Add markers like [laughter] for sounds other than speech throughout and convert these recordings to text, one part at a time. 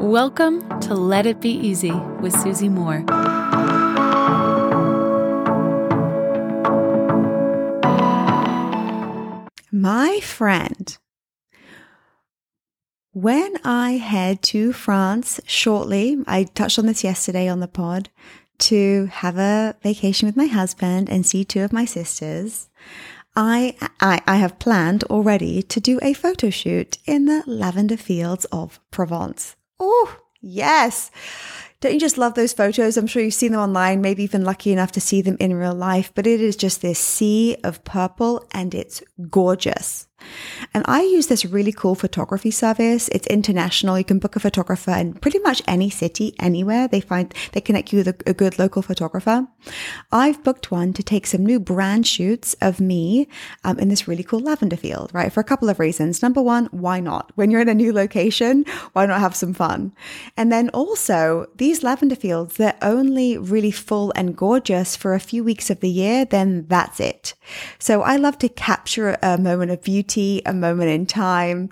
Welcome to Let It Be Easy with Susie Moore. My friend, when I head to France shortly, I touched on this yesterday on the pod, to have a vacation with my husband and see two of my sisters. I, I, I have planned already to do a photo shoot in the lavender fields of Provence. Oh, yes. Don't you just love those photos? I'm sure you've seen them online, maybe even lucky enough to see them in real life, but it is just this sea of purple and it's gorgeous. And I use this really cool photography service. It's international. You can book a photographer in pretty much any city, anywhere. They find, they connect you with a, a good local photographer. I've booked one to take some new brand shoots of me um, in this really cool lavender field, right? For a couple of reasons. Number one, why not? When you're in a new location, why not have some fun? And then also, these lavender fields, they're only really full and gorgeous for a few weeks of the year, then that's it. So I love to capture a moment of beauty a moment in time.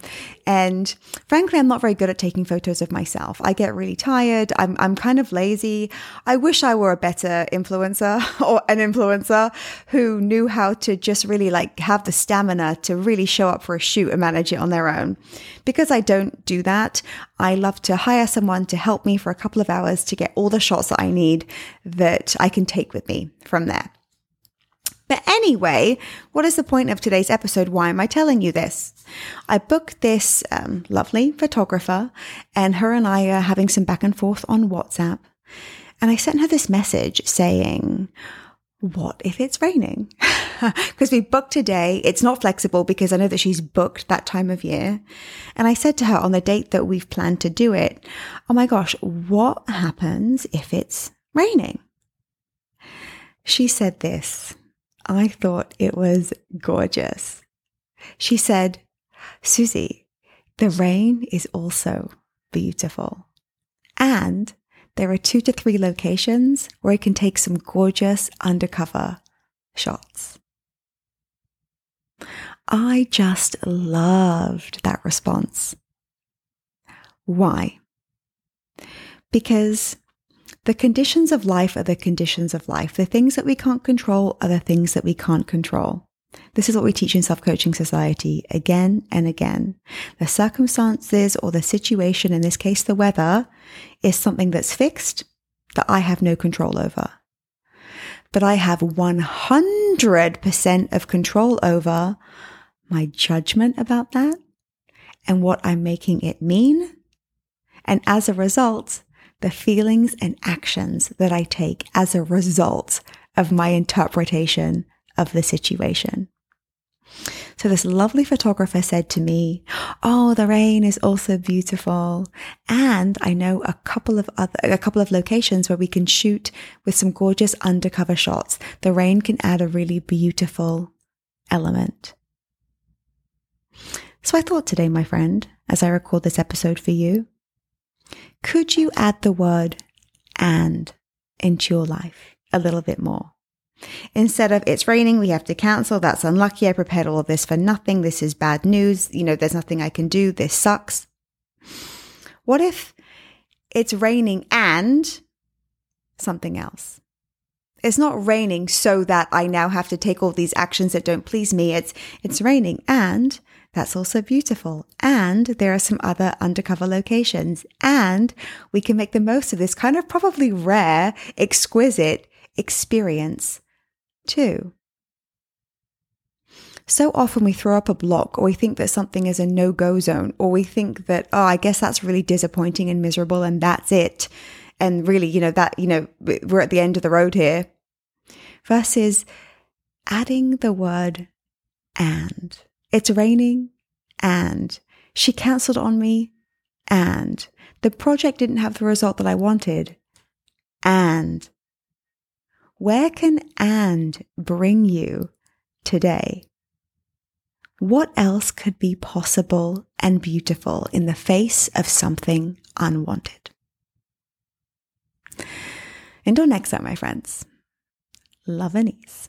And frankly, I'm not very good at taking photos of myself. I get really tired. I'm, I'm kind of lazy. I wish I were a better influencer [laughs] or an influencer who knew how to just really like have the stamina to really show up for a shoot and manage it on their own. Because I don't do that, I love to hire someone to help me for a couple of hours to get all the shots that I need that I can take with me from there. But anyway, what is the point of today's episode? Why am I telling you this? I booked this um, lovely photographer, and her and I are having some back and forth on WhatsApp. And I sent her this message saying, What if it's raining? [laughs] Because we booked today. It's not flexible because I know that she's booked that time of year. And I said to her on the date that we've planned to do it, Oh my gosh, what happens if it's raining? She said this. I thought it was gorgeous. She said, Susie, the rain is also beautiful. And there are two to three locations where you can take some gorgeous undercover shots. I just loved that response. Why? Because the conditions of life are the conditions of life. The things that we can't control are the things that we can't control. This is what we teach in Self Coaching Society again and again. The circumstances or the situation, in this case, the weather, is something that's fixed that I have no control over. But I have 100% of control over my judgment about that and what I'm making it mean. And as a result, the feelings and actions that I take as a result of my interpretation of the situation. So this lovely photographer said to me, "Oh, the rain is also beautiful, and I know a couple of other a couple of locations where we can shoot with some gorgeous undercover shots. The rain can add a really beautiful element." So I thought today, my friend, as I record this episode for you, could you add the word and into your life a little bit more? Instead of it's raining, we have to cancel. That's unlucky. I prepared all of this for nothing. This is bad news. You know, there's nothing I can do. This sucks. What if it's raining and something else? It's not raining so that I now have to take all these actions that don't please me. It's, it's raining and that's also beautiful. And there are some other undercover locations. And we can make the most of this kind of probably rare, exquisite experience too. So often we throw up a block or we think that something is a no go zone or we think that, oh, I guess that's really disappointing and miserable and that's it. And really, you know, that, you know, we're at the end of the road here. Versus adding the word and. It's raining and she cancelled on me and the project didn't have the result that I wanted and where can and bring you today? What else could be possible and beautiful in the face of something unwanted? Until next time, my friends, love and ease.